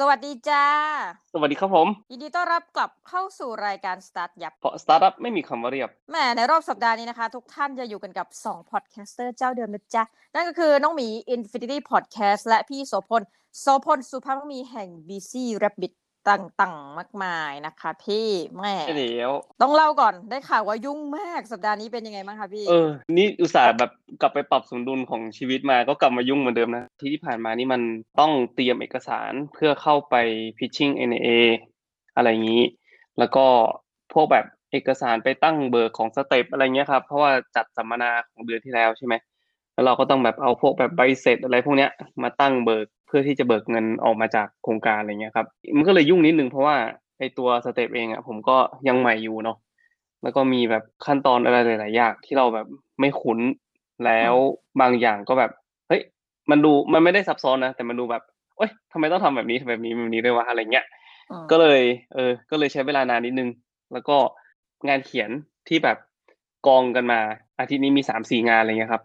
สวัสดีจ้า สวัสดีครับผม ยินดีต้อนรับกลับเข้าสู่รายการสตาร์ทยับ เพราะสตาร์ทอัพไม่มีคำว่าเรียบแหมในรอบสัปดาห์นี้นะคะ ทุกท่านจะอยู่กันกับ 2 podcaster เจ้าเดิมนะจ๊ะ นั่นก็คือน้องหมี Infinity Podcast และพี่โสพล โสพลสุภาพมีแห่ง Busy Rabbit ต่างๆมากมายนะคะ พี่แหม่ใช่แล้วต้องเล่าก่อนได้ข่าวว่ายุ่งมากสัปดาห์นี้เป็นยังไงบ้างคะพี่ เออ นี่อุตส่าห์แบบกลับไปปรับสมดุลของชีวิตมาก็กลับมายุ่งเหมือนเดิมนะ ที่ที่ผ่านมานี่มันต้องเตรียมเอกสารเพื่อเข้าไป pitching NIA อะไรอย่างนี้ แล้วก็พวกแบบเอกสารไปตั้งเบิกของ STeP อะไรเงี้ยครับ เพราะว่าจัดสัมมนาของเดือนที่แล้วใช่ไหมแล้วเราก็ต้องแบบเอาพวกแบบใบเสร็จอะไรพวกเนี้ยมาตั้งเบิก เพื่อที่จะเบิกเงินออกมาจากโครงการอะไรเงี้ยครับ มันก็เลยยุ่งนิดนึงเพราะว่าไอตัว STeP เองอะผมก็ยังใหม่อยู่เนาะแล้วก็มีแบบขั้นตอนอะไรหลาย ๆ อย่างที่เราแบบไม่คุ้นแล้วบางอย่างก็แบบเฮ้ยมันดูมันไม่ได้ซับซ้อนนะแต่มันดูแบบเอ้ยทำไมต้องทำแบบนี้ทำแบบนี้แบบนี้ด้วยวะอะไรเงี้ยอืมก็เลย เออ ก็เลยใช้เวลานานนิดนึง แล้วก็งานเขียนที่แบบกองกันมาอาทิตย์นี้มีสามสี่งานอะไรเงี้ยครับ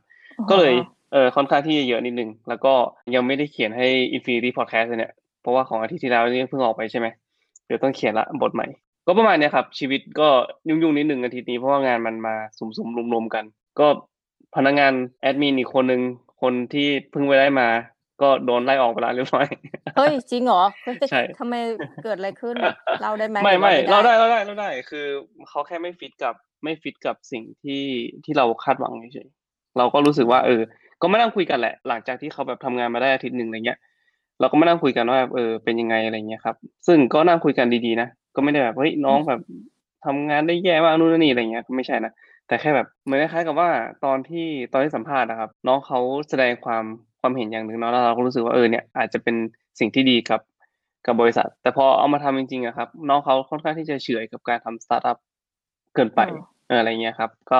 ก็เลย เออค่อนข้างที่จะเยอะนิดนึง แล้วก็ยังไม่ได้เขียนให้ Infinity Podcast เลยเนี่ย เพราะว่าของอาทิตย์ที่แล้วนี่เพิ่งออกไปใช่ไหมเดี๋ยวต้องเขียนละบทใหม่ ก็ประมาณเนี้ยครับ ชีวิตก็ยุ่งๆนิดนึงอาทิตย์นี้เพราะว่างานมันมาสุมๆรวมๆกัน ก็พนักงานแอดมินอีกคนนึงคนที่เพิ่งไปได้มา ก็โดนไล่ออกไปแล้วเรียบร้อยเฮ้ยจริงเหรอเฮ้ยใช่ทำไมเกิดอะไรขึ้นเล่าได้ไหมไม่หรือไม่ว่เราได้เราได้เราได้ คือเขาแค่ไม่ฟิตกับไม่ฟิตกับสิ่งที่ที่เราคาดหวังเฉยๆเราก็รู้สึกว่าเออ ก็มานั่งคุยกันแหละ หลังจากที่เขาแบบทำงานมาได้อาทิตย์หนึ่งอะไรเงี้ย เราก็มานั่งคุยกันว่าแบบเออเป็นยังไงอะไรเงี้ยครับ ซึ่งก็นั่งคุยกันดีๆนะ ก็ไม่ได้แบบเฮ้ยน้องแบบทำงานได้แย่มากนู่นนนนี่อะไรเงี้ยก็ไม่ใช่นะ แต่แค่แบบเหมือนคล้ายๆกับว่าตอนที่ตอนที่สัมภาษณ์นะครับ น้องเขาแสดงความความเห็นอย่างหนึ่งเนาะแล้วเราก็รู้สึกว่าเออเนี่ยอาจจะเป็นสิ่งที่ดีกับกับบริษัท แต่พอเอามาทำจริงๆอะครับ น้องเขาค่อนข้างที่จะเฉื่อยกับการทำสตาร์ทอัพเกินไปอืมเอออะไรเงี้ยครับ ก็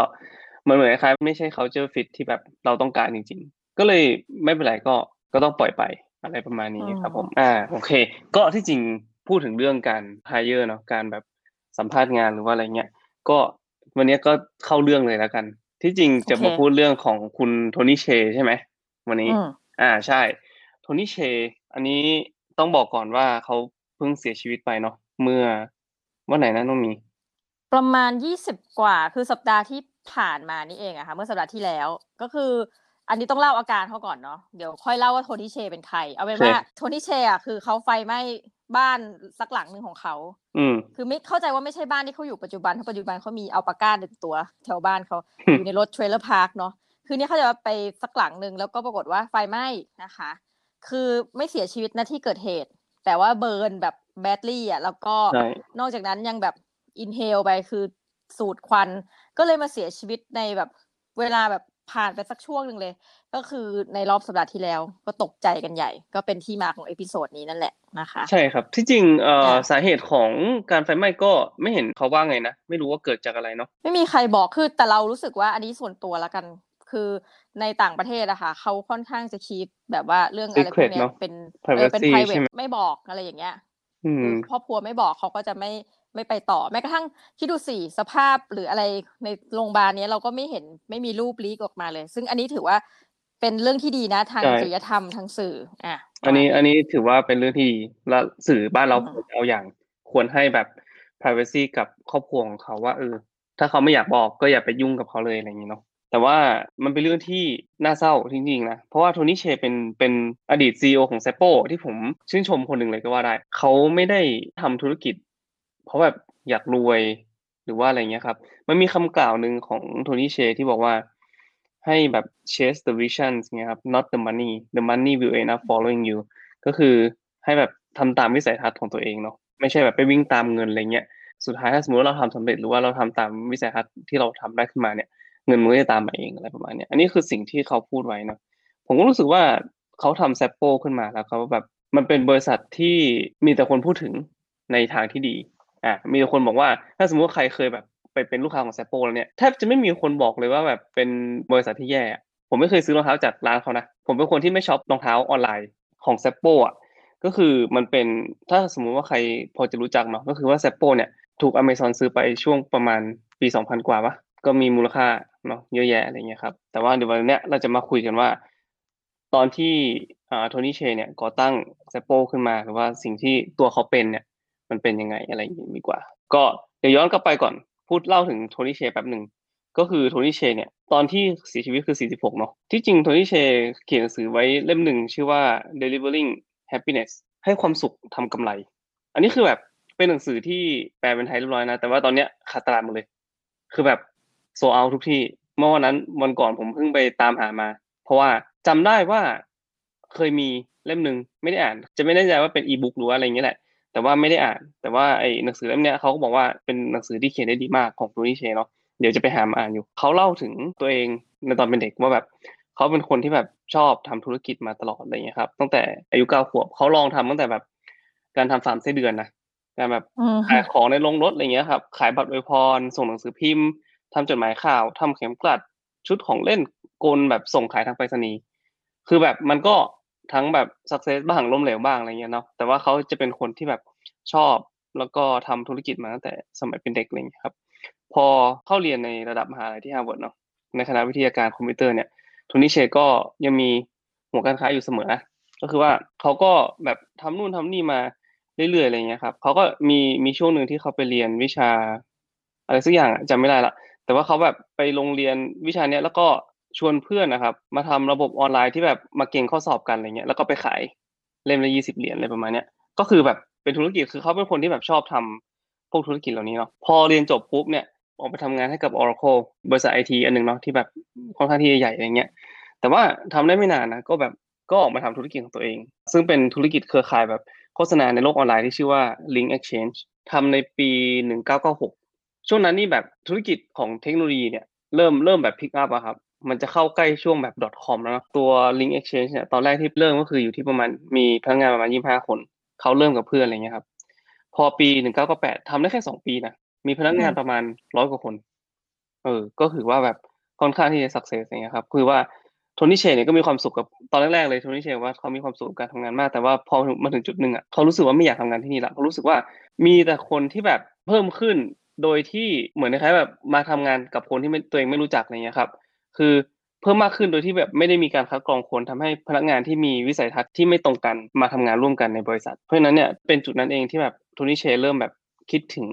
มันเหมือนคล้ายๆไม่ใช่ culture fit ที่แบบเราต้องการจริง ๆ ก็เลยไม่เป็นไรก็ก็ต้องปล่อยไปอะไรประมาณนี้ครับผมอ่าโอเค ก็ที่จริงพูดถึงเรื่องการ hire เนาะการแบบสัมภาษณ์งานหรือว่าอะไรเงี้ยก็วันนี้ก็เข้าเรื่องเลยแล้วกัน ที่จริงจะมาพูดเรื่องของคุณโทนี่เชใช่ไหมวันนี้อืมอ่าใช่โทนี่เช อันนี้ต้องบอกก่อนว่าเขาเพิ่งเสียชีวิตไปเนาะเมื่อวันไหนนะน้องมี ประมาณยี่สิบกว่าคือสัปดาห์ที่ ผ่านมานี่เองอะค่ะเมื่อสัปดาห์ที่แล้วก็คือ อันนี้ต้องเล่าอาการเขาก่อนเนาะเดี๋ยวค่อยเล่าว่า Tony Hsieh เป็นใคร เอาเป็นโอเคว่า Tony Hsieh อะคือเขาไฟไหม้บ้านสักหลังหนึ่งของเขาอืมคือไม่เข้าใจว่าไม่ใช่บ้านที่เขาอยู่ปัจจุบันเพราะปัจจุบันเขามีอัลปาก้าหนึ่งตัว แถวบ้านเขาอืมอยู่ในรถ trailer park เนาะคือเนี่ยเขาจะไปสักหลังหนึ่งแล้วก็ปรากฏว่าไฟไหม้นะคะ คือไม่เสียชีวิตณที่เกิดเหตุ แต่ว่า burn แบบ badly อะแล้วก็ใช่นอกจากนั้นยังแบบ inhale ไปคือ สูดควัน ก็เลยมาเสียชีวิตในแบบเวลาแบบผ่านไปสักช่วงหนึ่งเลย ก็คือในรอบสัปดาห์ที่แล้ว ก็ตกใจกันใหญ่ ก็เป็นที่มาของ episode นี้นั่นแหละนะคะ ใช่ครับ ที่จริงเอ่อค่ะสาเหตุของการไฟไหม้ก็ไม่เห็นเขาว่าไงนะ ไม่รู้ว่าเกิดจากอะไรเนาะไม่มีใครบอกคือแต่เรารู้สึกว่าอันนี้ส่วนตัวละกัน คือในต่างประเทศอะค่ะเขาค่อนข้างจะ keep แบบว่าเรื่องอะไรพวก Secret เนี้ยเนอะเป็นเออเป็น privacy ใช่ private ไหมไม่บอกอะไรอย่างเงี้ยอืมครอบครัวไม่บอกเขาก็จะไม่ ไม่ไปต่อแม้กระทั่งคิดดูสิสภาพหรืออะไรในโรงพยาบาลเนี้ยเราก็ไม่เห็นไม่มีรูปลีกออกมาเลย ซึ่งอันนี้ถือว่าเป็นเรื่องที่ดีนะทางใช่จริยธรรมทางสื่ออะอันนี้ประมาณอันนี้ถือว่าเป็นเรื่องที่ดีและสื่อบ้านเราอืมควรเอาอย่างควรให้แบบ privacy กับครอบครัวของเขาว่าเออถ้าเขาไม่อยากบอกก็อย่าไปยุ่งกับเขาเลยอะไรอย่างนี้เนาะแต่ว่ามันเป็นเรื่องที่น่าเศร้าจริงๆนะ เพราะว่าโทนี่เชเป็นเป็นอดีตซีอของเซโปที่ผมชื่นชมคนหนึ่งเลยก็ว่าได้ เขาไม่ได้ทำธุรกิจ เพราะแบบอยากรวยหรือว่าอะไรเงี้ยครับ มันมีคำกล่าวหนึ่งของโทนี่เชที่บอกว่าให้แบบ chase the vision เงี้ยครับ not the money the money will end up following you ก็คือให้แบบทำตามวิสัยทัศน์ของตัวเองเนาะไม่ใช่แบบไปวิ่งตามเงินอะไรเงี้ยสุดท้ายถ้าสมมติว่าเราทำสำเร็จหรือว่าเราทำตามวิสัยทัศน์ที่เราทำได้ขึ้นมาเนี่ย เงินมันก็จะตามมาเองอะไรประมาณเนี้ยอันนี้คือสิ่งที่เขาพูดไว้เนาะผมก็รู้สึกว่าเขาทำแซปโปขึ้นมาแล้วเขาแบบมันเป็นบริษัทที่มีแต่คนพูดถึงในทางที่ดี อะมีคนบอกว่าถ้าสมมติว่าใครเคยแบบไปเป็นลูกค้าของแซปโปแล้วเนี่ยแทบจะไม่มีคนบอกเลยว่าแบบเป็นบริษัทที่แย่ผมไม่เคยซื้อรองเท้าจากร้านเขานะผมเป็นคนที่ไม่ช็อปรองเท้าออนไลน์ของแซปโปอะก็คือมันเป็นถ้าสมมุติว่าใครพอจะรู้จักเนาะก็คือว่าแซปโปเนี่ยถูกอเมซอนซื้อไปช่วงประมาณปี 2000 กว่าปะก็มีมูลค่าเนาะเยอะแยะอะไรเงี้ยครับแต่ว่าเดี๋ยววันเนี้ยเราจะมาคุยกันว่า ตอนที่อ่าโทนี่เชเนี่ยก่อตั้งเซปโปขึ้นมาหรือว่าสิ่งที่ตัวเขาเป็นเนี่ย มันเป็นยังไงอะไรอย่างนี้ดีกว่า ก็เดี๋ยวย้อนกลับไปก่อนพูดเล่าถึงโทนี่เชแป๊บหนึ่งก็คือโทนี่เชเนี่ยตอนที่เสียชีวิตคือ 46 เนาะที่จริงโทนี่เชเขียนหนังสือไว้เล่มหนึ่งชื่อว่า delivering happiness ให้ความสุขทำกำไร อันนี้คือแบบเป็นหนังสือที่แปลเป็นไทยเรียบร้อยนะ แต่ว่าตอนเนี้ยขาดตลาดหมดเลย คือแบบโซเอาทุกที่เมื่อวันนั้นวันก่อนผมเพิ่งไปตามหามา เพราะว่าจำได้ว่าเคยมีเล่มหนึ่งไม่ได้อ่าน จะไม่แน่ใจว่าเป็นอีบุ๊กหรือว่าอะไรเงี้ยแหละ แต่ว่าไม่ได้อ่าน แต่ว่าไอ้หนังสือเล่มเนี้ยเขาก็บอกว่าเป็นหนังสือที่เขียนได้ดีมากของโทนี่เชเนาะเดี๋ยวจะไปหามาอ่านอยู่เขาเล่าถึงตัวเองในตอนเป็นเด็กว่าแบบเขาเป็นคนที่แบบชอบทำธุรกิจมาตลอดอะไรอย่างเงี้ยครับ ตั้งแต่อายุเก้าขวบเขาลองทำตั้งแต่แบบ การทำฟาร์มไส้เดือนนะการแบบอืมขายของในโรงรถอะไรเงี้ยครับขายบัตรอวยพร ส่งหนังสือพิมพ์ทำจดหมายข่าวทำเข็มกลัดชุดของเล่นกลแบบส่งขายทางไปรษณีย์คือแบบมันก็ ทั้งแบบสักเซสบ้างล้มเหลวบ้างอะไรเงี้ยเนาะแต่ว่าเขาจะเป็นคนที่แบบชอบแล้วก็ทำธุรกิจมาตั้งแต่สมัยเป็นเด็กอะไรเงี้ยครับ พอเข้าเรียนในระดับมหาลัยที่ฮาร์วาร์ดเนาะในคณะวิทยาการคอมพิวเตอร์เนี่ย Tony Hsieh ก็ยังมีหัวการค้าอยู่เสมอนะก็คือว่าเขาก็แบบทำนู่นทำนี่มาเรื่อยๆอะไรเงี้ยครับเขาก็มีมีช่วงหนึ่งที่เขาไปเรียนวิชา อะไรสักอย่างจำไม่ได้ละแต่ว่าเขาแบบไปลงเรียนวิชาเนี้ยแล้วก็ ชวนเพื่อนนะครับ มาทำระบบออนไลน์ที่แบบมาเก็งข้อสอบกันอะไรเงี้ยแล้วก็ไปขายเล่มละยี่สิบเหรียญอะไรประมาณเนี้ยก็คือแบบเป็นธุรกิจคือเขาเป็นคนที่แบบชอบทำพวกธุรกิจเหล่านี้เนาะพอเรียนจบปุ๊บเนี่ยออกไปทำงานให้กับ Oracle บริษัทไอทีอันหนึ่งเนาะที่แบบค่อนข้างที่จะใหญ่อะไรเงี้ยแต่ว่าทำได้ไม่นานนะก็แบบก็ออกมาทำธุรกิจของตัวเอง ซึ่งเป็นธุรกิจเครือข่ายแบบโฆษณาในโลกออนไลน์ที่ชื่อว่า Link Exchange ทำในปี 1996 ช่วงนั้นนี่แบบธุรกิจของเทคโนโลยีเนี่ยเริ่มเริ่มแบบ pick up อะครับ มันจะเข้าใกล้ช่วงแบบ .com แล้วเนอะตัว Link Exchange เนี่ยตอนแรกที่เริ่มก็คืออยู่ที่ประมาณมีพนักงานประมาณ25คน เขาเริ่มกับเพื่อนอะไรเงี้ยครับ พอปี1998ทำได้แค่2ปีนะมีพนักงานประมาณร้อยกว่าคน เออ ก็ถือว่าแบบค่อนข้างที่จะสักเซสอย่างเงี้ยครับ คือว่าโทนี่เชนเนี่ยก็มีความสุขกับตอนแรกๆเลยโทนี่เชนว่าเขามีความสุขกับการทำงานมาก แต่ว่าพอมาถึงจุดหนึ่งอะเขารู้สึกว่าไม่อยากทำงานที่นี่ละเขารู้สึกว่ามีแต่คนที่แบบเพิ่มขึ้นโดยที่เหมือนคล้ายๆแบบมาทำงานกับคนที่ไม่ตัวเองไม่รู้จักอะไรเงี้ยครับ คือเพิ่มมากขึ้นโดยที่แบบไม่ได้มีการคัดกรองคนทำให้พนักงานที่มีวิสัยทัศน์ที่ไม่ตรงกันมาทำงานร่วมกันในบริษัท เพราะฉะนั้นเนี่ยเป็นจุดนั้นเองที่แบบโทนี่เชเริ่มแบบคิดถึง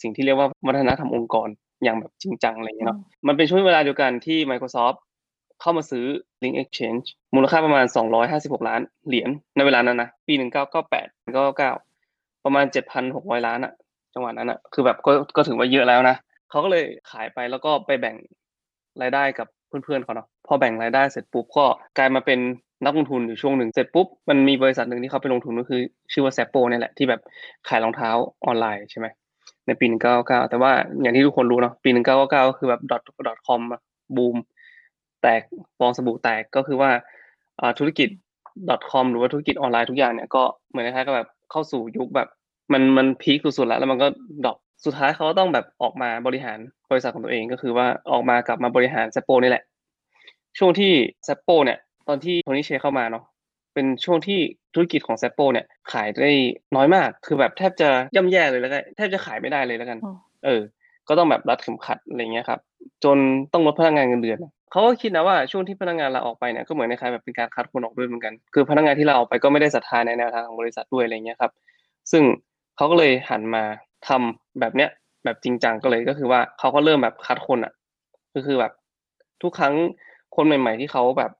สิ่งที่เรียกว่าวัฒนธรรมองค์กรอย่างแบบจริงจังอะไรอย่างเงี้ยเนาะมันเป็นช่วงเวลาเดียวกันที่ Microsoft เข้ามาซื้อ Link Exchange มูลค่าประมาณ 256 ล้านเหรียญในเวลานั้นนะปี 1998 1999 ประมาณ 7,600 ล้านอะจังหวะนั้นอะคือแบบก็ก็ถือว่าเยอะแล้วนะเขาก็เลยขายไปแล้วก็ไปแบ่งรายได้กับ เพื่อนๆเขาเนาะพอแบ่งรายได้เสร็จปุ๊บก็กลายมาเป็นนักลงทุนอยู่ช่วงหนึ่งเสร็จปุ๊บมันมีบริษัทหนึ่งที่เขาไปลงทุนก็คือ ชื่อว่า Zappo เนี่ยแหละที่แบบขายรองเท้าออนไลน์ใช่ไหมในปี 1999แต่ว่าอย่างที่ทุกคนรู้เนาะปี 1999ก็คือแบบ dot dot com บูมแตกฟองสบู่แตกก็คือว่าอ่าธุรกิจ .com หรือว่าธุรกิจออนไลน์ทุกอย่างเนี่ยก็เหมือนคล้ายๆกับแบบเข้าสู่ยุคแบบมันมันพีคสุดๆแล้วแล้วมันก็ดรอปสุดท้ายเขาก็ต้องแบบออกมาบริหาร บริษัทของตัวเองก็คือว่าออกมากลับมาบริหาร Zappo นี่แหละ ช่วงที่ Zappo เนี่ย ตอนที่โทนี่เชเข้ามาเนาะเป็นช่วงที่ธุรกิจของ Zappo เนี่ยขายได้น้อยมาก คือแบบแทบจะย่ำแย่เลยแล้วกันแทบจะขายไม่ได้เลยแล้วกันอืมเออ ก็ต้องแบบรัดเข็มขัดอะไรเงี้ยครับ จนต้องลดพนักงานเงินเดือนเขาก็คิดนะว่าช่วงที่พนักงานลาออกไปเนี่ยก็เหมือนในคล้ายๆแบบเป็นการคัดคนออกด้วยเหมือนกัน คือพนักงานที่ลาออกไปก็ไม่ได้ศรัทธาในแนวทางของบริษัทด้วยอะไรเงี้ยครับ ซึ่งเขาก็เลยหันมาทำแบบเนี้ย แบบจริงจังก็เลยก็คือว่าเขาก็เริ่มแบบคัดคนอะ ก็คือแบบทุกครั้งคนใหม่ ๆ ที่เขาแบบ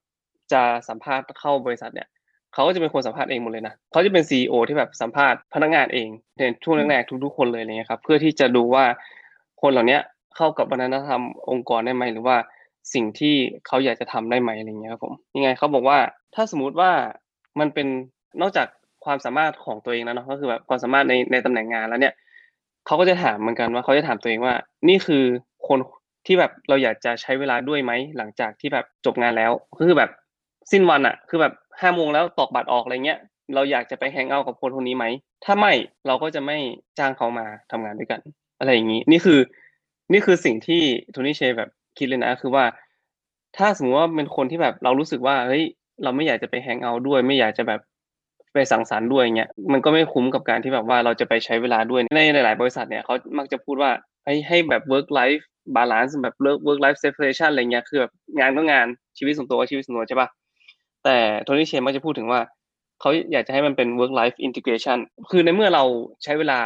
จะสัมภาษณ์เข้าบริษัทเนี่ยเขาก็จะเป็นคนสัมภาษณ์เองหมดเลยนะเขาจะเป็นซีอที่แบบสัมภาษณ์พนักงานเองในช่วงแรกๆทุกๆคนเลยอะไรเงี้ยครับ เพื่อที่จะดูว่าคนเหล่านี้เข้ากับวัฒนธรรมองค์กรได้ไหมหรือว่าสิ่งที่เขาอยากจะทำได้ไหมอะไรเงี้ยครับผมยังไงเขาบอกว่าถ้าสมมุติว่ามันเป็นนอกจากความสามารถของตัวเองแล้วเนาะก็คือแบบความสามารถในในตำแหน่งงานแล้วเนี่ย เขาก็จะถามเหมือนกันว่าเขาจะถามตัวเองว่า นี่คือคนที่แบบเราอยากจะใช้เวลาด้วยไหมหลังจากที่แบบจบงานแล้วก็คือแบบสิ้นวันอะคือแบบห้าโมงแล้วตอกบัตรออกอะไรเงี้ยเราอยากจะไปแฮงเอาท์กับคนคนนี้ไหมถ้าไม่เราก็จะไม่จ้างเขามาทำงานด้วยกัน อะไรอย่างนี้นี่คือ นี่คือสิ่งที่โทนี่เชแบบคิดเลยนะ คือว่า ถ้าสมมติว่าเป็นคนที่แบบเรารู้สึกว่าเฮ้ยเราไม่อยากจะไปแฮงเอาท์ด้วย ไม่อยากจะแบบ ไปสังสรรค์ด้วยเงี้ยมันก็ไม่คุ้มกับการที่แบบว่าเราจะไปใช้เวลาด้วยในหลาย ๆ บริษัทเนี่ยเขามักจะพูดว่าให้ให้แบบ work life balance แบบ work life separation อะไรเงี้ยคือแบบงานก็งานชีวิตส่วนตัวก็ชีวิตส่วนตัวใช่ปะแต่โทนี่เชนมักจะพูดถึงว่าเขาอยากจะให้มันเป็น work life integration คือในเมื่อเราใช้เวลา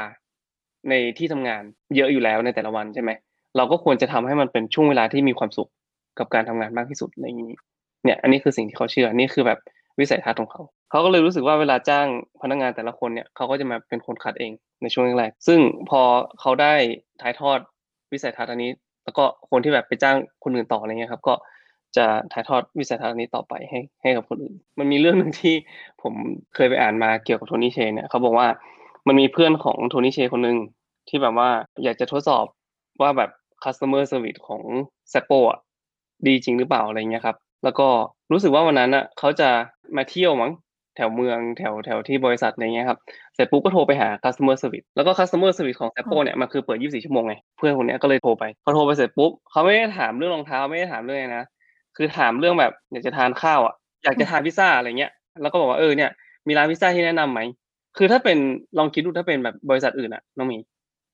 ในที่ทำงานเยอะอยู่แล้วในแต่ละวันใช่ไหมเราก็ควรจะทำให้มันเป็นช่วงเวลาที่มีความสุขกับการทำงานมากที่สุดในนี้ เนี่ย อันนี้คือสิ่งที่เขาเชื่อ นี่คือแบบ วิสัยทัศน์ของเขา เขาก็เลยรู้สึกว่าเวลาจ้างพนักงานแต่ละคนเนี่ยเขาก็จะมาเป็นคนคัดเองในช่วงแรก ซึ่งพอเขาได้ถ่ายทอดวิสัยทัศน์อันนี้ แล้วก็คนที่แบบไปจ้างคนอื่นต่ออะไรเงี้ยครับ ก็จะถ่ายทอดวิสัยทัศน์อันนี้ต่อไปให้ให้กับคนอื่น มันมีเรื่องหนึ่งที่ผมเคยไปอ่านมาเกี่ยวกับโทนี่เชนเนี่ยเขาบอกว่ามันมีเพื่อนของโทนี่เชนคนหนึ่งที่แบบว่าอยากจะทดสอบว่าแบบ customer service ของ s a p p o อะดีจริงหรือเปล่าอะไรเงี้ยครับ แล้วก็รู้สึกว่าวันนั้นอะเขาจะมาเที่ยวมั้งแถวเมืองแถวแถวที่บริษัทอะไรเงี้ยครับเสร็จปุ๊บก็โทรไปหา customer service แล้วก็ customer service ของ a p p o เนี่ยมันคือเปิด 24 ชั่วโมงไงเพื่อนคนนี้ก็เลยโทรไปพอโทรไปเสร็จปุ๊บเขาไม่ได้ถามเรื่องรองเท้าไม่ได้ถามเรื่องอะไรนะคือถามเรื่องแบบอยากจะทานข้าวอะอยากจะทานพิซซ่าอะไรเงี้ยแล้วก็บอกว่าเออเนี่ยมีร้านพิซซ่าที่แนะนำไหมคือถ้าเป็นลองคิดดูถ้าเป็นแบบบริษัทอื่นอะน้องมี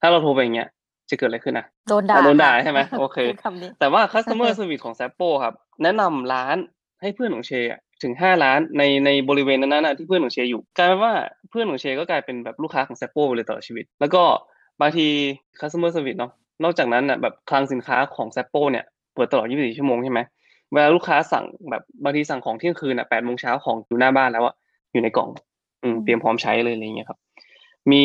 ถ้าเราโทรไปอย่างเงี้ย จะเกิดอะไรขึ้นนะโดนด่าอะโดนด่าค่ะใช่ไหมโอเคพูดคำนี้แต่ว่า customer service ของ s a p p o ครับ แนะนำร้านให้เพื่อนของเชอะถึงห้าร้านในในบริเวณนั้นๆนะที่เพื่อนของเชอยู่กลายเป็นว่าเพื่อนของเชก็กลายเป็นแบบลูกค้าของ s a p p o ไปเลยตลอดชีวิต แล้วก็บางที customer service เนาะนอกจากนั้นน่ะแบบคลังสินค้าของ s a p p o เนี่ยเปิดตลอด 24 ชั่วโมงใช่ไหมเวลาลูกค้าสั่งแบบบางทีสั่งของเที่ยงคืนอะ8โมงเช้าของอยู่หน้าบ้านแล้วอะอยู่ในกล่องอืมเตรียมพร้อมใช้เลยอะไรอย่างเงี้ยครับ มี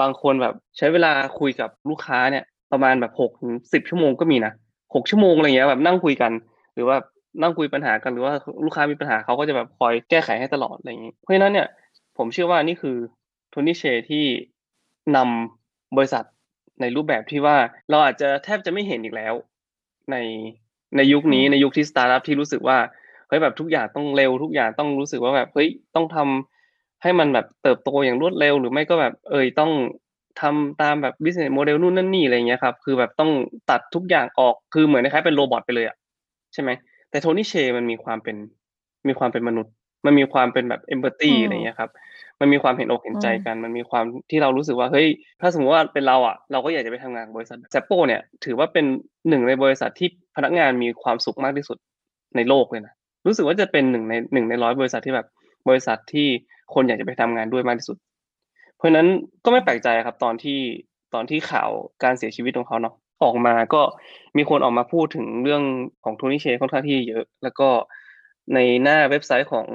บางคนแบบใช้เวลาคุยกับลูกค้าเนี่ยประมาณแบบหกถึงสิบชั่วโมงก็มีนะหกชั่วโมงอะไรเงี้ยแบบนั่งคุยกัน หรือว่านั่งคุยปัญหากันหรือว่าลูกค้ามีปัญหาเขาก็จะแบบคอยแก้ไขให้ตลอดอะไรอย่างงี้เพราะฉะนั้นเนี่ยผมเชื่อว่านี่คือTony Hsieh ที่นำบริษัทในรูปแบบที่ว่าเราอาจจะแทบจะไม่เห็นอีกแล้ว ในในยุคนี้อืมในยุคที่สตาร์ทอัพที่รู้สึกว่าเฮ้ยแบบทุกอย่างต้องเร็วทุกอย่างต้องรู้สึกว่าแบบเฮ้ยต้องทำ ให้มันแบบเติบโตอย่างรวดเร็ว หรือไม่ก็แบบเอยต้องทำตามแบบ business model นู่นนั่นนี่อะไรเงี้ยครับ คือแบบต้องตัดทุกอย่างออก คือเหมือนคล้ายๆเป็น robot ไปเลยอะใช่ไหม แต่ Tony Hsieh มันมีความเป็นมีความเป็นมนุษย์ มันมีความเป็นแบบเอมพัตตีอืมอะไรเงี้ยครับ มันมีความเห็นอกเห็นใจอืมกัน มันมีความที่เรารู้สึกว่าเฮ้ย ถ้าสมมติว่าเป็นเราอะ เราก็อยากจะไปทำงานกับบริษัทแซปโปเนี่ย ถือว่าเป็นหนึ่งในบริษัทที่พนักงานมีความสุขมากที่สุดในโลกเลยนะ รู้สึกว่าจะเป็นหนึ่งในหนึ่งในร้อยบริษัทที่แบบบริษัทที่ คนอยากจะไปทำงานด้วยมากที่สุด เพราะฉะนั้นก็ไม่แปลกใจครับ ตอนที่ตอนที่ข่าวการเสียชีวิตของเขาเนาะออกมาก็มีคนออกมาพูดถึงเรื่องของโทนี่เชค่อนข้างที่เยอะ แล้วก็ในหน้าเว็บไซต์ของ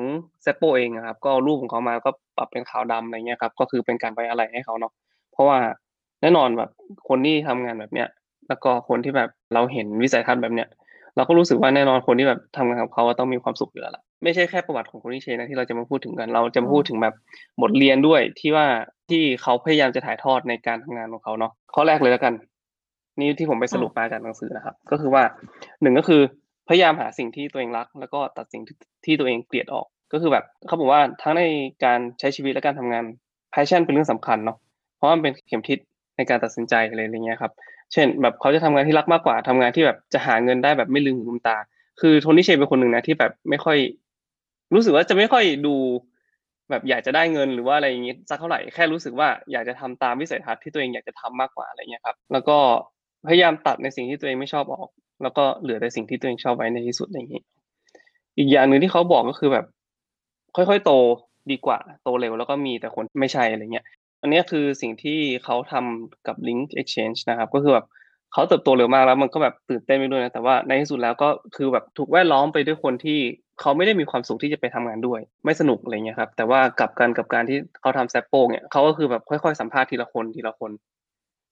เซปโปเองอะครับ ก็รูปของเขามาก็ปรับเป็นขาวดำอะไรเงี้ยครับ ก็คือเป็นการไว้อะไรให้เขาเนาะเพราะว่าแน่นอนแบบคนที่ทำงานแบบเนี้ย แล้วก็คนที่แบบเราเห็นวิสัยทัศน์แบบเนี้ยเราก็รู้สึกว่าแน่นอนคนที่แบบทำงานกับเขาต้องมีความสุขอยู่แล้วล่ะ ไม่ใช่แค่ประวัติของโทนี่เชนะที่เราจะมาพูดถึงกัน เราจะมาพูดถึงแบบบทเรียนด้วยที่ว่าที่เขาพยายามจะถ่ายทอดในการทำงานของเขาเนาะข้อแรกเลยแล้วกัน นี่ที่ผมไปสรุปมาจากหนังสือนะครับ ก็คือว่าหนึ่งก็คือพยายามหาสิ่งที่ตัวเองรัก แล้วก็ตัดสิ่งที่ที่ตัวเองเกลียดออก ก็คือแบบเขาบอกว่าทั้งในการใช้ชีวิตและการทำงาน passion เป็นเรื่องสำคัญเนาะเพราะว่ามันเป็นเข็มทิศในการตัดสินใจอะไรอย่างเงี้ยครับ เช่น แบบเขาจะทำงานที่รักมากกว่าทำงานที่แบบจะหาเงินได้แบบไม่ลืมหูลืมตา คือโทนี่เชนเป็นคนหนึ่งนะที่แบบไม่ค่อย รู้สึกว่าจะไม่ค่อยดู แบบอยากจะได้เงินหรือว่าอะไรอย่างงี้สักเท่าไหร่แค่รู้สึกว่าอยากจะทำตามวิสัยทัศน์ที่ตัวเองอยากจะทำมากกว่าอะไรเงี้ยครับ แล้วก็พยายามตัดในสิ่งที่ตัวเองไม่ชอบออก แล้วก็เหลือแต่สิ่งที่ตัวเองชอบไว้ในที่สุดอะไรอย่างงี้ อีกอย่างหนึ่งที่เขาบอกก็คือแบบ ค่อยๆโตดีกว่าโตเร็วแล้วก็มีแต่คนไม่ใช่อะไรเงี้ยอันนี้คือสิ่งที่เขาทำกับ Link Exchange นะครับ ก็คือแบบ เขาเติบโตเร็วมากแล้วมันก็แบบตื่นเต้นไปด้วยนะแต่ว่าในที่สุดแล้วก็คือแบบถูกแวดล้อมไปด้วยคนที่เขาไม่ได้มีความสุขที่จะไปทำงานด้วย ไม่สนุกอะไรเงี้ยครับ แต่ว่ากับกันกับการที่เขาทำแซปโป้เนี่ยเขาก็คือแบบค่อยๆสัมภาษณ์ทีละคนทีละคน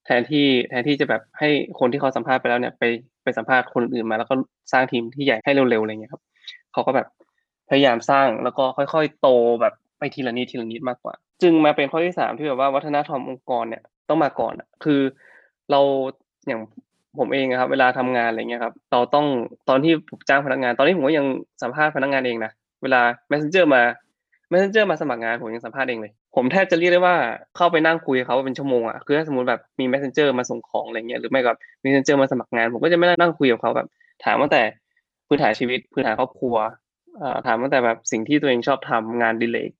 แทนที่แทนที่จะแบบให้คนที่เขาสัมภาษณ์ไปแล้วเนี่ยไปไปสัมภาษณ์คนอื่นมาแล้วก็สร้างทีมที่ใหญ่ให้เร็วๆอะไรเงี้ยครับเขาก็แบบพยายามสร้างแล้วก็ค่อยๆ โตแบบไปทีละนิดทีละนิดมากกว่า จึงมาเป็นข้อที่สามที่แบบว่าวัฒนธรรมองค์กรเนี่ยต้องมาก่อนคือเรา อย่างผมเองอะครับ เวลาทำงานอะไรเงี้ยครับ เราต้องตอนที่ผมจ้างพนักงาน ตอนนี้ผมก็ยังสัมภาษณ์พนักงานเองนะเวลา messenger มา messenger มาสมัครงานผมยังสัมภาษณ์เองเลย ผมแทบจะเรียกได้ว่าเข้าไปนั่งคุยเขาเป็นชั่วโมงอะคือถ้าสมมติแบบมี messenger มาส่งของอะไรเงี้ยหรือไม่ก็ messenger มาสมัครงาน ผมก็จะไม่นั่งคุยกับเขาแบบ ถามตั้งแต่พื้นฐานชีวิตพื้นฐานครอบครัวถามตั้งแต่แบบสิ่งที่ตัวเองชอบทำงานดิเลก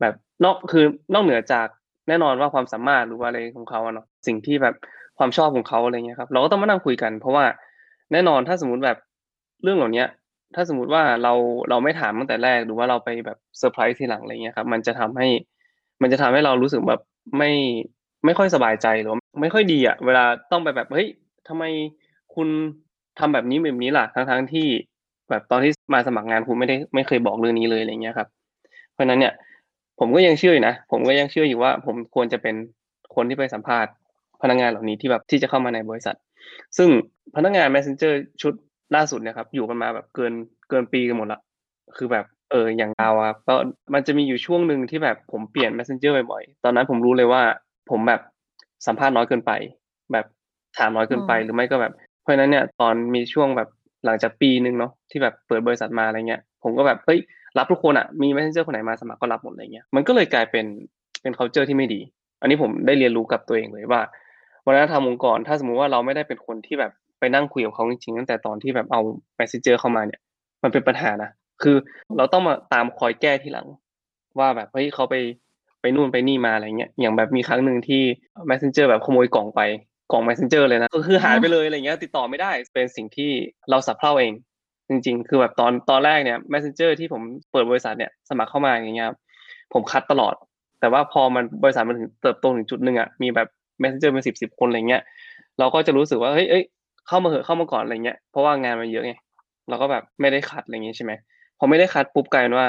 แบบนอกคือนอกเหนือจากแน่นอนว่าความสามารถหรือว่าอะไรของเขาอะเนาะสิ่งที่แบบ ความชอบของเขาอะไรเงี้ยครับ เราก็ต้องมานั่งคุยกัน เพราะว่าแน่นอนถ้าสมมติแบบเรื่องเหล่านี้ถ้าสมมติว่าเราเราไม่ถามตั้งแต่แรกหรือว่าเราไปแบบเซอร์ไพรส์ทีหลังอะไรเงี้ยครับ มันจะทำให้ มันจะทำให้เรารู้สึกแบบไม่ไม่ค่อยสบายใจหรือไม่ค่อยดีอะเวลาต้องไปแบบเฮ้ยทำไมคุณทำแบบนี้แบบนี้ล่ะทั้งทั้งที่แบบตอนที่มาสมัครงานคุณไม่ได้ไม่เคยบอกเรื่องนี้เลยอะไรเงี้ยครับ เพราะนั้นเนี่ย ผมก็ยังเชื่ออยู่นะผมก็ยังเชื่ออยู่ว่า ผมควรจะเป็นคนที่ไปสัมภาษณ์ พนักงานเหล่านี้ที่แบบที่จะเข้ามาในบริษัท ซึ่งพนักงาน Messenger ชุดล่าสุดเนี่ยครับอยู่กันมาแบบเกินเกินปีกันหมดละคือแบบเอออย่างเราครับก็มันจะมีอยู่ช่วงหนึ่งที่แบบผมเปลี่ยน Messenger บ่อยๆตอนนั้นผมรู้เลยว่าผมแบบสัมภาษณ์น้อยเกินไป แบบถามน้อยเกินไปหรือไม่ก็แบบ เพราะฉะนั้นเนี่ยตอนมีช่วงแบบหลังจากปีหนึ่งเนาะที่แบบเปิดบริษัทมาอะไรเงี้ยผมก็แบบเฮ้ยรับทุกคนอะมี messenger คนไหนมาสมัครก็รับหมดอะไรเงี้ยมันก็เลยกลายเป็นเป็น culture ที่ไม่ดี อันนี้ผมได้เรียนรู้กับตัวเองเลยว่า วัฒนธรรมองค์กร ถ้าสมมุติว่าเราไม่ได้เป็นคนที่แบบไปนั่งคุยกับเขาจริงๆตั้งแต่ตอนที่แบบเอา messenger เข้ามาเนี่ย มันเป็นปัญหานะคือเราต้องมาตามคอยแก้ทีหลัง ว่าแบบเฮ้ยเขาไปไปนู่นไปนี่มาอะไรเงี้ยอย่างแบบมีครั้งหนึ่งที่ messenger แบบขโมยกล่องไปกล่อง messenger เลยนะก็คือหายไปเลยอะไรเงี้ยติดต่อไม่ได้เป็นสิ่งที่เราสับเพร่าเอง จริง ๆ คือแบบตอนตอนแรกเนี่ย messenger ที่ผมเปิดบริษัทเนี่ยสมัครเข้ามาอย่างเงี้ยผมคัดตลอด แต่ว่าพอมันบริษัทมันถึงเติบโตถึงจุดหนึ่งอะมีแบบ messenger เป็นสิบสิบคนอะไรเงี้ย เราก็จะรู้สึกว่าเฮ้ยเอ้ยเข้ามาเหอะเข้ามาก่อนอะไรเงี้ยเพราะว่างานมันเยอะไงเราก็แบบไม่ได้คัดอะไรเงี้ยใช่ไหมพอไม่ได้คัดปุ๊บกลายเป็นว่า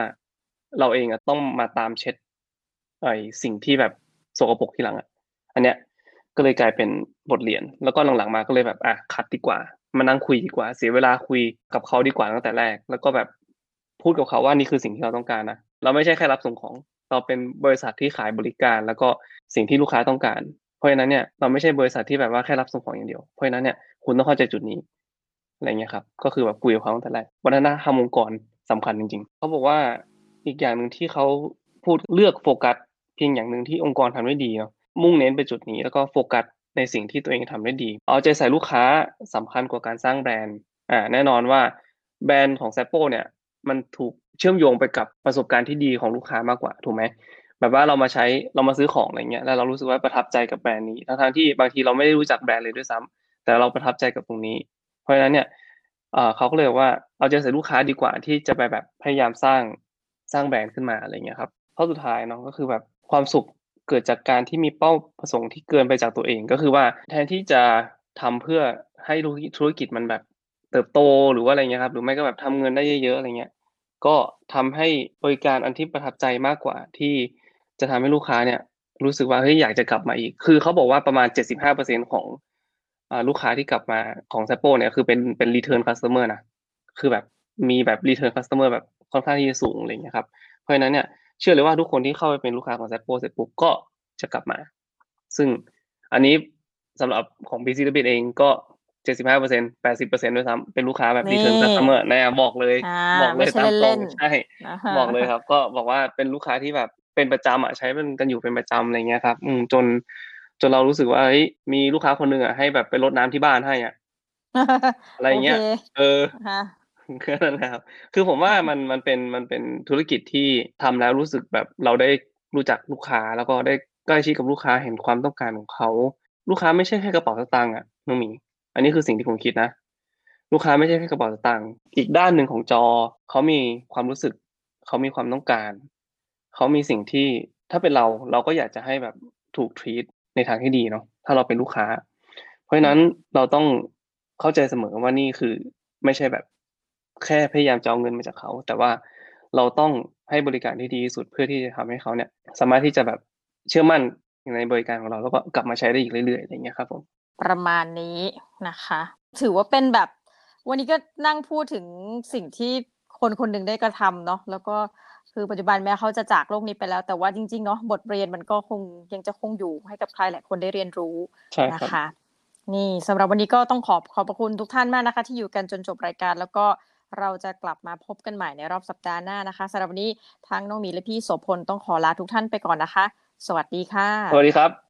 เราเองอะต้องมาตามเช็ดไอ้สิ่งที่แบบสกปรกที่หลังอะอันเนี้ยก็เลยกลายเป็นบทเรียน แล้วก็หลังๆมาก็เลยแบบอะคัดดีกว่า มานั่งคุยดีกว่า เสียเวลาคุยกับเขาดีกว่าตั้งแต่แรก แล้วก็แบบพูดกับเขาว่านี่คือสิ่งที่เราต้องการนะเราไม่ใช่แค่รับส่งของ เราเป็นบริษัทที่ขายบริการ แล้วก็สิ่งที่ลูกค้าต้องการ ราะฉะนั้นเนี่ยเราไม่ใช่บริษัทที่แบบว่าแค่รับส่งของอย่างเดียว เพราะฉะนั้นเนี่ยคุณต้องเข้าใจจุดนี้อะไรเงี้ยครับ ก็คือแบบคุยกับเขาตั้งแต่แรกวัฒนธรรมองค์กรสำคัญจริงๆเขาบอกว่าอีกอย่างหนึ่งที่เขาพูดเลือกโฟกัสเพียงอย่างหนึ่งที่องค์กรทำได้ดีเนาะมุ่งเน้นไปจุดนี้แล้วก็โฟกัสในสิ่งที่ตัวเองทำได้ดี เอาใจใส่ลูกค้าสำคัญกว่าการสร้างแบรนด์อ่าแน่นอนว่าแบรนด์ของแซปโปเนี่ยมันถูกเชื่อมโยงไปกับประสบการณ์ที่ดีของลูกค้ามากกว่าถูกไหม แบบว่าเรามาใช้เรามาซื้อของอะไรเงี้ยแล้วเรารู้สึกว่าประทับใจกับแบรนด์นี้ทั้งๆที่บางทีเราไม่ได้รู้จักแบรนด์เลยด้วยซ้ำแต่เราประทับใจกับตรงนี้ เพราะฉะนั้นเนี่ยเขาก็เลยว่าเอาใจใส่ลูกค้าดีกว่าที่จะไปแบบพยายามสร้างสร้างแบรนด์ขึ้นมาอะไรเงี้ยครับข้อสุดท้ายเนาะก็คือแบบความสุขเกิดจากการที่มีเป้าประสงค์ที่เกินไปจากตัวเอง ก็คือว่าแทนที่จะทำเพื่อให้ธุรกิจมันแบบเติบโตหรือว่าอะไรเงี้ยครับหรือไม่ก็แบบทำเงินได้เยอะๆอะไรเงี้ยก็ทำให้บริการอันที่ประทับใจมากกว่าที่ จะทำให้ลูกค้าเนี่ย รู้สึกว่าเฮ้ยอยากจะกลับมาอีก คือเขาบอกว่าประมาณ75%ของอ่าลูกค้าที่กลับมาของแซปโปเนี่ยคือเป็นเป็น return customer นะคือแบบมีแบบ return customer แบบค่อนข้างที่จะสูงอะไรเงี้ยครับเพราะฉะนั้นเนี่ยเชื่อเลยว่าทุกคนที่เข้าไปเป็นลูกค้าของแซปโปเสร็จปุ๊บก็จะกลับมา ซึ่งอันนี้สำหรับของ BC บิเองก็เจ็ดสิบห้าเปอร์เซ็นแปดสิบเปอร์เซ็นด้วยซ้ำเป็นลูกค้าแบบนี่ return customer นะบอกเลยอ่าบอกเลไม่ยใช่ตามตรเล่งนๆใช่นะคะบอกเลยครับ ก็บอกว่าเป็นลูกค้าที่แบบ เป็นประจำอะใช้เป็นกันอยู่เป็นประจำอะไรเงี้ยครับอืมจน จนเรารู้สึกว่าเฮ้ยมีลูกค้าคนหนึ่งอะให้แบบไปรดน้ำที่บ้านให้อะอะไรเงี้ยโคเออค่ะก็นั่นแหละครับ คือผมว่ามันมันเป็นมันเป็นธุรกิจที่ทำแล้วรู้สึกแบบเราได้รู้จักลูกค้าแล้วก็ได้ใกล้ชิดกับลูกค้าเห็นความต้องการของเขา ลูกค้าไม่ใช่แค่กระเป๋าสตางค์อะน้องหมีอันนี้คือสิ่งที่ผมคิดนะลูกค้าไม่ใช่แค่กระเป๋าสตางค์อีกด้านหนึ่งของจอเขามีความรู้สึกเขามีความต้องการ เขามีสิ่งที่ถ้าเป็นเราเราก็อยากจะให้แบบถูกทรีตในทางที่ดีเนาะถ้าเราเป็นลูกค้า เพราะฉะนั้นเราต้องเข้าใจเสมอว่านี่คือไม่ใช่แบบแค่พยายามจะเอาเงินมาจากเขา แต่ว่าเราต้องให้บริการที่ดีที่สุดเพื่อที่จะทำให้เขาเนี่ย สามารถที่จะแบบเชื่อมั่นในบริการของเราแล้วก็กลับมาใช้ได้อีกเรื่อยๆอะไรอย่างเงี้ยครับผมประมาณนี้นะคะ ถือว่าเป็นแบบ วันนี้ก็นั่งพูดถึงสิ่งที่คนคนหนึ่งได้กระทำเนาะแล้วก็ คือปัจจุบันแม้เขาจะจากโลกนี้ไปแล้ว แต่ว่าจริงๆเนาะบทเรียนมันก็คงยังจะคงอยู่ให้กับใครหลายคนได้เรียนรู้ใช่นะครับคะ นี่สำหรับวันนี้ก็ต้องขอบขอบพระคุณทุกท่านมากนะคะ ที่อยู่กันจนจบรายการ แล้วก็เราจะกลับมาพบกันใหม่ในรอบสัปดาห์หน้านะคะสำหรับวันนี้ทั้งน้องหมีและพี่โสพลต้องขอลาทุกท่านไปก่อนนะคะ สวัสดีค่ะ สวัสดีครับ